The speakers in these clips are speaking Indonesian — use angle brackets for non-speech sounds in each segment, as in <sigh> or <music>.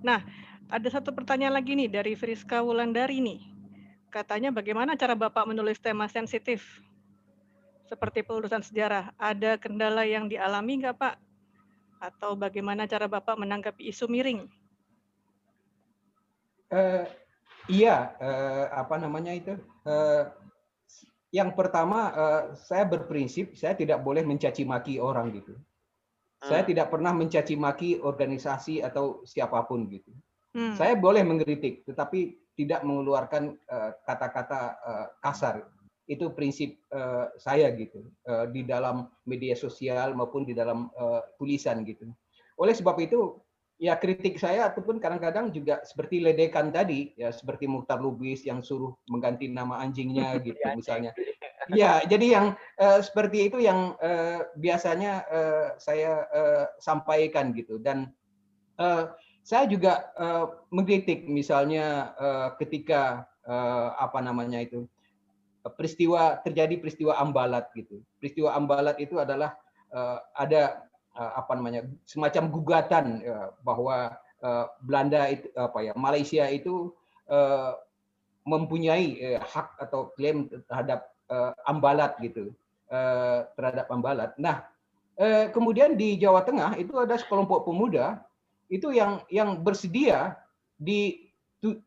Nah, ada satu pertanyaan lagi nih dari Friska Wulandari nih. Katanya bagaimana cara Bapak menulis tema sensitif? Seperti pelurusan sejarah, ada kendala yang dialami nggak Pak? Atau bagaimana cara Bapak menanggapi isu miring? Uh, iya, uh, apa namanya itu? Uh, yang pertama, uh, saya berprinsip saya tidak boleh mencaci maki orang gitu. Hmm. Saya tidak pernah mencaci maki organisasi atau siapa pun gitu. Hmm. Saya boleh mengkritik, tetapi tidak mengeluarkan eh, kata-kata uh, uh, kasar. Itu prinsip uh, saya gitu uh, di dalam media sosial maupun di dalam uh, tulisan gitu. Oleh sebab itu ya kritik saya ataupun kadang-kadang juga seperti ledekan tadi ya seperti Muhtar Lubis yang suruh mengganti nama anjingnya <laughs> gitu misalnya. Ya, jadi yang uh, seperti itu yang uh, biasanya uh, saya uh, sampaikan gitu dan uh, saya juga uh, mengkritik misalnya uh, ketika uh, apa namanya itu peristiwa terjadi peristiwa ambalat gitu. Peristiwa ambalat itu adalah uh, ada uh, apa namanya semacam gugatan uh, bahwa uh, Belanda itu apa ya Malaysia itu uh, mempunyai hak atau klaim terhadap uh, ambalat gitu uh, terhadap ambalat. Nah uh, kemudian di Jawa Tengah itu ada sekelompok pemuda itu yang yang bersedia di,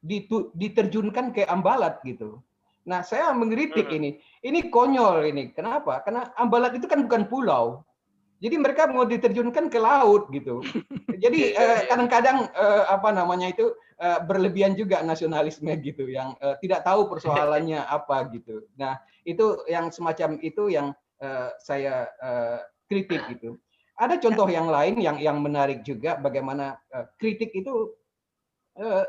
di, diterjunkan ke Ambalat gitu. Nah, saya mengkritik hmm. ini. Ini konyol ini. Kenapa? Karena Ambalat itu kan bukan pulau. Jadi mereka mau diterjunkan ke laut gitu. <laughs> Jadi eh, kadang-kadang eh, apa namanya itu eh, berlebihan juga nasionalisme gitu yang eh, tidak tahu persoalannya <laughs> apa gitu. Nah, itu yang semacam itu yang eh, saya eh, kritik gitu. Ada contoh yang lain yang yang menarik juga bagaimana uh, kritik itu uh,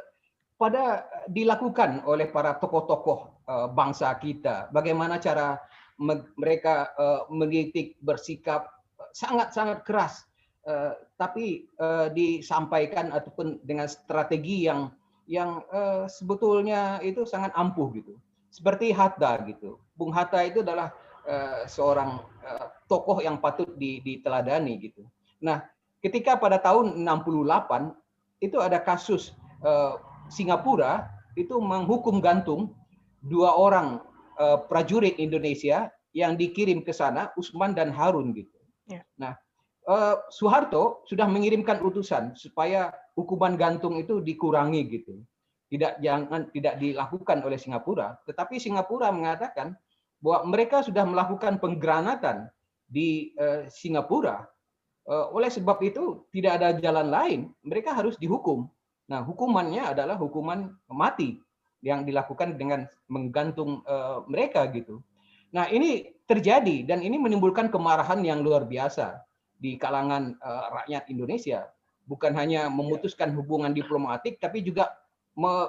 pada dilakukan oleh para tokoh-tokoh uh, bangsa kita. Bagaimana cara me mereka uh, mengkritik bersikap sangat-sangat keras, uh, tapi uh, disampaikan ataupun dengan strategi yang yang uh, sebetulnya itu sangat ampuh gitu. Seperti Hatta gitu. Bung Hatta itu adalah uh, seorang uh, tokoh yang patut diteladani gitu. Nah, ketika pada tahun 68 itu ada kasus uh, Singapura itu menghukum gantung dua orang uh, prajurit Indonesia yang dikirim ke sana Usman dan Harun gitu. Ya. Nah, uh, Soeharto sudah mengirimkan utusan supaya hukuman gantung itu dikurangi gitu. Tidak jangan tidak dilakukan oleh Singapura, tetapi Singapura mengatakan bahwa mereka sudah melakukan penggranatan di uh, Singapura. Uh, oleh sebab itu tidak ada jalan lain, mereka harus dihukum. Nah, hukumannya adalah hukuman mati yang dilakukan dengan menggantung mereka gitu. Nah, ini terjadi dan ini menimbulkan kemarahan yang luar biasa di kalangan uh, rakyat Indonesia. Bukan hanya memutuskan hubungan diplomatik, tapi juga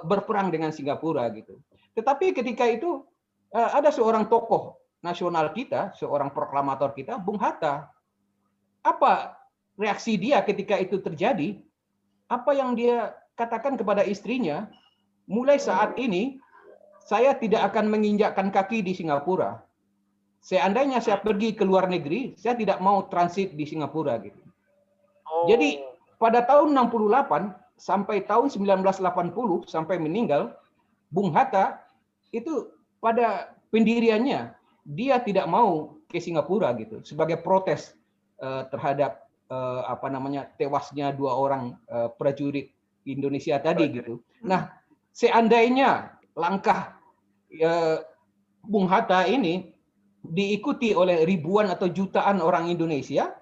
berperang dengan Singapura gitu. Tetapi ketika itu uh, ada seorang tokoh nasional kita, seorang proklamator kita, Bung Hatta. Apa reaksi dia ketika itu terjadi? Apa yang dia katakan kepada istrinya? Mulai saat ini saya tidak akan menginjakkan kaki di Singapura. Seandainya saya pergi ke luar negeri, saya tidak mau transit di Singapura gitu. Oh. Jadi pada tahun 68 sampai tahun 1980 sampai meninggal, Bung Hatta itu pada pendiriannya dia tidak mau ke Singapura gitu sebagai protes uh, terhadap uh, apa namanya tewasnya dua orang uh, prajurit Indonesia tadi gitu. Nah, seandainya langkah uh, Bung Hatta ini diikuti oleh ribuan atau jutaan orang Indonesia,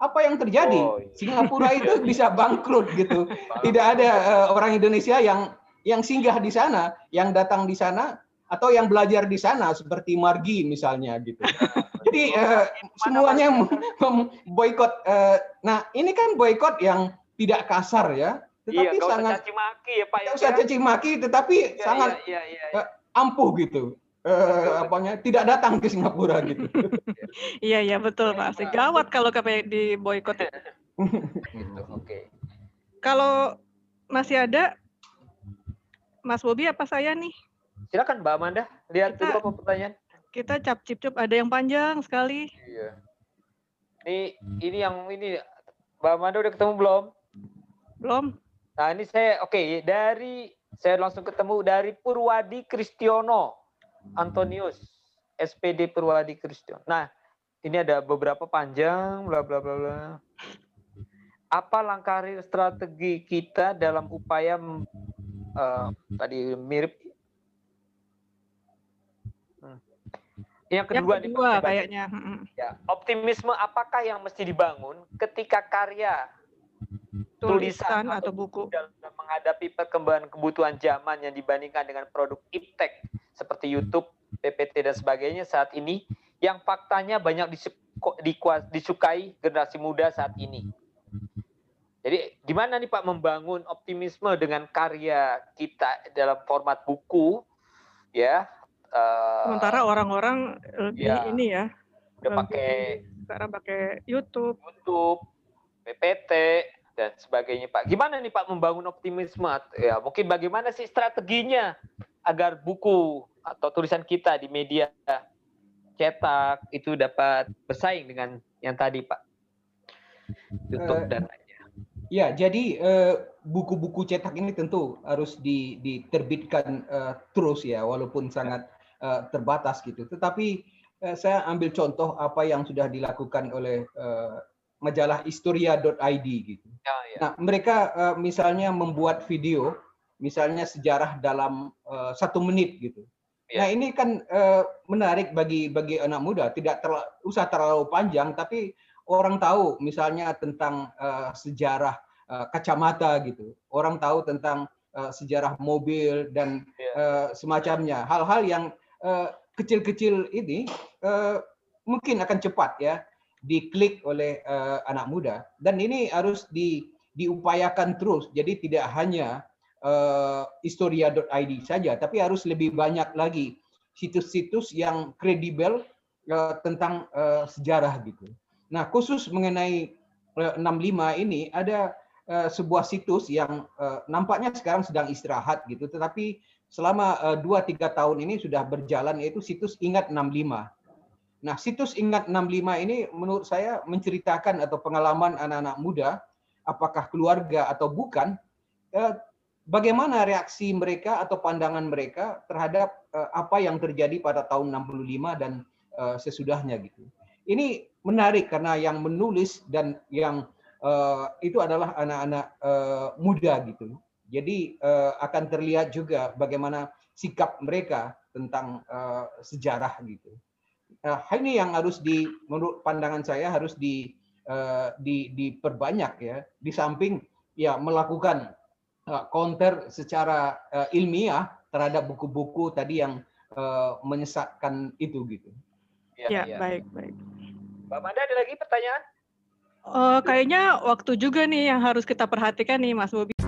apa yang terjadi? Oh, iya. Singapura <laughs> itu bisa bangkrut gitu. Tidak ada uh, orang Indonesia yang yang singgah di sana, yang datang di sana atau yang belajar di sana seperti Margi misalnya gitu. <laughs> Jadi uh, semuanya boykot. Uh, nah ini kan boykot yang tidak kasar ya, tetapi iya, sangat caci maki ya Pak. Tidak ya, usah caci maki, tetapi iya, sangat iya, iya, iya. Uh, ampuh gitu. Uh, apanya tidak datang ke Singapura gitu. <laughs> iya iya betul Pak. Gawat kalau KPI di boykot. gitu, Oke. Okay. Kalau masih ada Mas Bobi apa saya nih? Silakan Mbak Amanda, lihat kita, dulu apa pertanyaan. Kita cap cip cup ada yang panjang sekali. Iya. Ini ini yang ini Mbak Amanda udah ketemu belum? Belum. Nah ini saya oke okay, dari saya langsung ketemu dari Purwadi Kristiono Antonius SPD Purwadi Kristiono. Nah ini ada beberapa panjang bla bla bla bla. Apa langkah strategi kita dalam upaya uh, tadi mirip hmm. yang kedua, yang kedua nih, kayaknya ya, optimisme apakah yang mesti dibangun ketika karya tulisan, tulisan atau, buku dalam menghadapi perkembangan kebutuhan zaman yang dibandingkan dengan produk iptek seperti YouTube, PPT dan sebagainya saat ini yang faktanya banyak disukai generasi muda saat ini. Jadi gimana nih Pak membangun optimisme dengan karya kita dalam format buku ya? Uh, Sementara orang-orang lebih ya, ini ya. Udah pakai sekarang pakai YouTube, YouTube, PPT, dan sebagainya Pak. Gimana nih Pak membangun optimisme? Ya mungkin bagaimana sih strateginya agar buku atau tulisan kita di media cetak itu dapat bersaing dengan yang tadi Pak. YouTube uh, dan Ya, jadi eh, buku-buku uh, cetak ini tentu harus di, diterbitkan uh, terus ya, walaupun sangat uh, terbatas gitu. Tetapi uh, saya ambil contoh apa yang sudah dilakukan oleh uh, majalah historia.id gitu. Ya, ya. Nah, mereka uh, misalnya membuat video, misalnya sejarah dalam uh, satu menit gitu. Ya. Nah, ini kan uh, menarik bagi bagi anak muda, tidak terla, usah terlalu panjang, tapi orang tahu misalnya tentang uh, sejarah uh, kacamata gitu. Orang tahu tentang uh, sejarah mobil dan ya. uh, semacamnya. Hal-hal yang kecil-kecil uh, ini uh, mungkin akan cepat ya diklik oleh uh, anak muda dan ini harus di, diupayakan terus. Jadi tidak hanya uh, historia.id saja, tapi harus lebih banyak lagi situs-situs yang kredibel uh, tentang uh, sejarah gitu. Nah, khusus mengenai uh, 65 ini ada sebuah situs yang nampaknya sekarang sedang istirahat gitu, tetapi selama dua uh, tiga tahun ini sudah berjalan yaitu situs Ingat 65 Nah, situs Ingat 65 ini menurut saya menceritakan atau pengalaman anak-anak muda, apakah keluarga atau bukan, eh, bagaimana reaksi mereka atau pandangan mereka terhadap eh, apa yang terjadi pada tahun 65 dan eh, sesudahnya gitu. Ini menarik karena yang menulis dan yang itu adalah anak-anak muda gitu. Jadi akan terlihat juga bagaimana sikap mereka tentang sejarah gitu uh, ini yang harus di menurut pandangan saya harus di uh, di diperbanyak ya di samping ya melakukan uh, counter secara uh, ilmiah terhadap buku-buku tadi yang uh, menyesatkan itu gitu. Ya, ya, ya. baik baik. Mbak Manda ada lagi pertanyaan? Uh, kayaknya waktu juga nih yang harus kita perhatikan nih Mas Bobi.